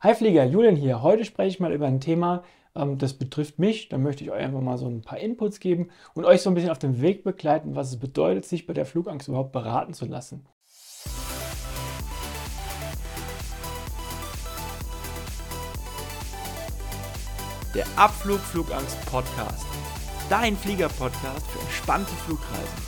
Hi Flieger, Julian hier. Heute spreche ich mal über ein Thema, ähm, das betrifft mich. Da möchte ich euch einfach mal so ein paar Inputs geben und euch so ein bisschen auf dem Weg begleiten, was es bedeutet, sich bei der Flugangst überhaupt beraten zu lassen. Der Abflug Flugangst Podcast. Dein Flieger-Podcast für entspannte Flugreisen.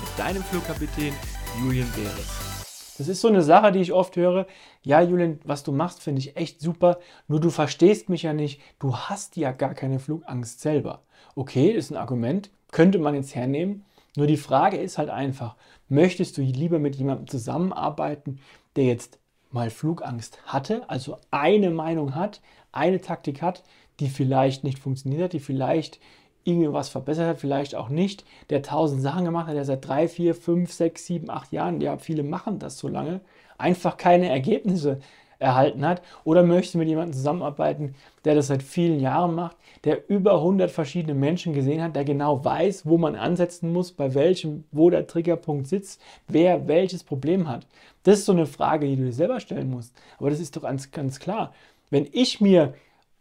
Mit deinem Flugkapitän Julian Beres. Das ist so eine Sache, die ich oft höre. Ja, Julian, was du machst, finde ich echt super. Nur du verstehst mich ja nicht. Du hast ja gar keine Flugangst selber. Okay, ist ein Argument. Könnte man jetzt hernehmen. Nur die Frage ist halt einfach, möchtest du lieber mit jemandem zusammenarbeiten, der jetzt mal Flugangst hatte, also eine Meinung hat, eine Taktik hat, die vielleicht nicht funktioniert hat, die vielleicht irgendwie was verbessert hat, vielleicht auch nicht, der tausend Sachen gemacht hat, der seit drei, vier, fünf, sechs, sieben, acht Jahren, ja, viele machen das so lange, einfach keine Ergebnisse erhalten hat oder möchte mit jemandem zusammenarbeiten, der das seit vielen Jahren macht, der über 100 verschiedene Menschen gesehen hat, der genau weiß, wo man ansetzen muss, bei welchem, wo der Triggerpunkt sitzt, wer welches Problem hat. Das ist so eine Frage, die du dir selber stellen musst. Aber das ist doch ganz, ganz klar. Wenn ich mir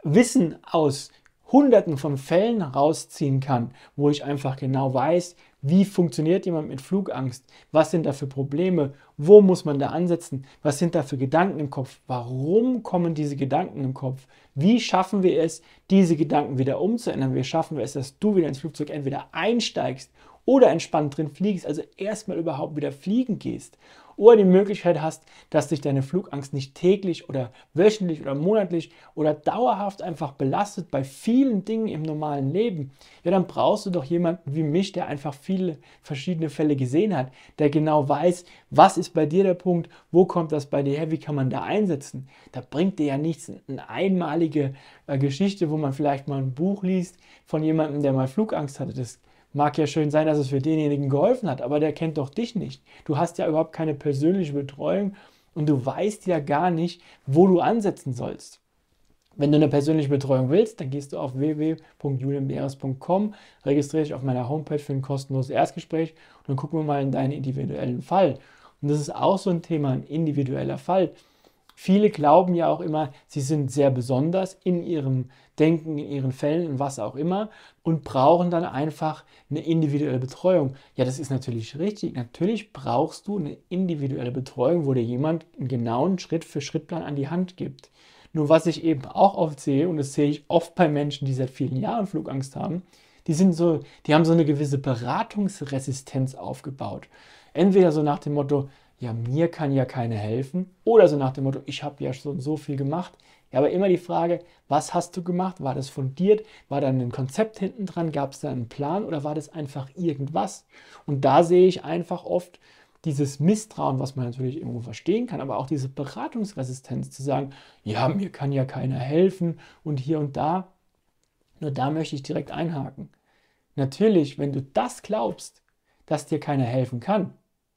Wissen aus Hunderten von Fällen rausziehen kann, wo ich einfach genau weiß, wie funktioniert jemand mit Flugangst, was sind da für Probleme, wo muss man da ansetzen, was sind da für Gedanken im Kopf, warum kommen diese Gedanken im Kopf, wie schaffen wir es, diese Gedanken wieder umzuändern, wie schaffen wir es, dass du wieder ins Flugzeug entweder einsteigst oder entspannt drin fliegst, also erstmal überhaupt wieder fliegen gehst oder die Möglichkeit hast, dass dich deine Flugangst nicht täglich oder wöchentlich oder monatlich oder dauerhaft einfach belastet bei vielen Dingen im normalen Leben, ja, dann brauchst du doch jemanden wie mich, der einfach viele verschiedene Fälle gesehen hat, der genau weiß, was ist bei dir der Punkt, wo kommt das bei dir her, wie kann man da einsetzen. Da bringt dir ja nichts eine einmalige äh, Geschichte, wo man vielleicht mal ein Buch liest von jemandem, der mal Flugangst hatte. Das Mag ja schön sein, dass es für denjenigen geholfen hat, aber der kennt doch dich nicht. Du hast ja überhaupt keine persönliche Betreuung und du weißt ja gar nicht, wo du ansetzen sollst. Wenn du eine persönliche Betreuung willst, dann gehst du auf www.julienbeeres.com, registriere dich auf meiner Homepage für ein kostenloses Erstgespräch und dann gucken wir mal in deinen individuellen Fall. Und das ist auch so ein Thema, ein individueller Fall. Viele glauben ja auch immer, sie sind sehr besonders in ihrem Denken, in ihren Fällen und was auch immer und brauchen dann einfach eine individuelle Betreuung. Ja, das ist natürlich richtig. Natürlich brauchst du eine individuelle Betreuung, wo dir jemand einen genauen Schritt-für-Schritt-Plan an die Hand gibt. Nur was ich eben auch oft sehe, und das sehe ich oft bei Menschen, die seit vielen Jahren Flugangst haben, die sind so, die haben so eine gewisse Beratungsresistenz aufgebaut. Entweder so nach dem Motto, ja, mir kann ja keiner helfen. Oder so nach dem Motto, ich habe ja schon so viel gemacht. Ja, aber immer die Frage, was hast du gemacht? War das fundiert? War da ein Konzept hinten dran? Gab es da einen Plan oder war das einfach irgendwas? Und da sehe ich einfach oft dieses Misstrauen, was man natürlich irgendwo verstehen kann, aber auch diese Beratungsresistenz zu sagen, ja, mir kann ja keiner helfen und hier und da. Nur da möchte ich direkt einhaken. Natürlich, wenn du das glaubst, dass dir keiner helfen kann,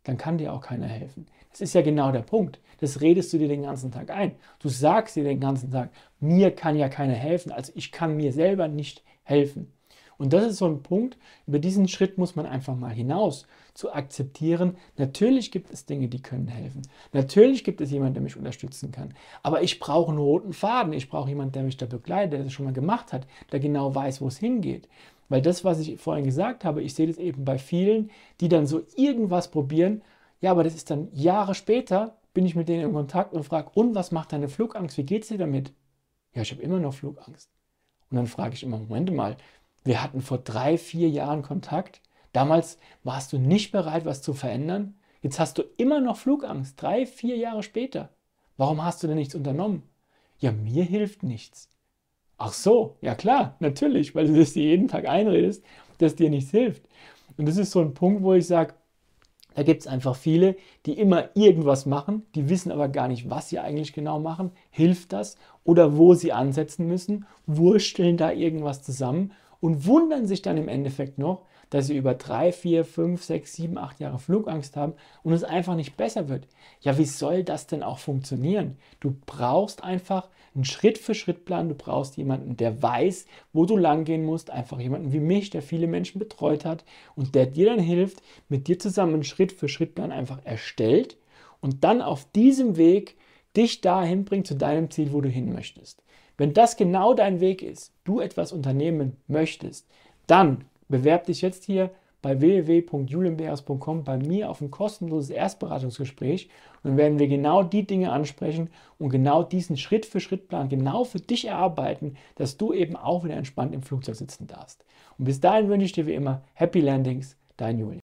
dann kann dir auch keiner helfen. Das ist ja genau der Punkt. Das redest du dir den ganzen Tag ein. Du sagst dir den ganzen Tag, mir kann ja keiner helfen, also ich kann mir selber nicht helfen. Und das ist so ein Punkt, über diesen Schritt muss man einfach mal hinaus, zu akzeptieren, natürlich gibt es Dinge, die können helfen. Natürlich gibt es jemanden, der mich unterstützen kann. Aber ich brauche einen roten Faden. Ich brauche jemanden, der mich da begleitet, der das schon mal gemacht hat, der genau weiß, wo es hingeht. Weil das, was ich vorhin gesagt habe, ich sehe das eben bei vielen, die dann so irgendwas probieren. Ja, aber das ist dann Jahre später, bin ich mit denen in Kontakt und frage, und was macht deine Flugangst? Wie geht es dir damit? Ja, ich habe immer noch Flugangst. Und dann frage ich immer, Moment mal, wir hatten vor drei, vier Jahren Kontakt. Damals warst du nicht bereit, was zu verändern. Jetzt hast du immer noch Flugangst, drei, vier Jahre später. Warum hast du denn nichts unternommen? Ja, mir hilft nichts. Ach so, ja klar, natürlich, weil du das dir jeden Tag einredest, dass dir nichts hilft. Und das ist so ein Punkt, wo ich sage, da gibt es einfach viele, die immer irgendwas machen, die wissen aber gar nicht, was sie eigentlich genau machen. Hilft das? Oder wo sie ansetzen müssen, wursteln da irgendwas zusammen und wundern sich dann im Endeffekt noch, dass sie über drei, vier, fünf, sechs, sieben, acht Jahre Flugangst haben und es einfach nicht besser wird. Ja, wie soll das denn auch funktionieren? Du brauchst einfach einen Schritt-für-Schritt-Plan. Du brauchst jemanden, der weiß, wo du langgehen musst. Einfach jemanden wie mich, der viele Menschen betreut hat und der dir dann hilft, mit dir zusammen einen Schritt-für-Schritt-Plan einfach erstellt und dann auf diesem Weg dich dahin bringt zu deinem Ziel, wo du hin möchtest. Wenn das genau dein Weg ist, du etwas unternehmen möchtest, dann bewerb dich jetzt hier bei www.julienbeers.com bei mir auf ein kostenloses Erstberatungsgespräch und werden wir genau die Dinge ansprechen und genau diesen Schritt-für-Schritt-Plan genau für dich erarbeiten, dass du eben auch wieder entspannt im Flugzeug sitzen darfst. Und bis dahin wünsche ich dir wie immer Happy Landings, dein Julian.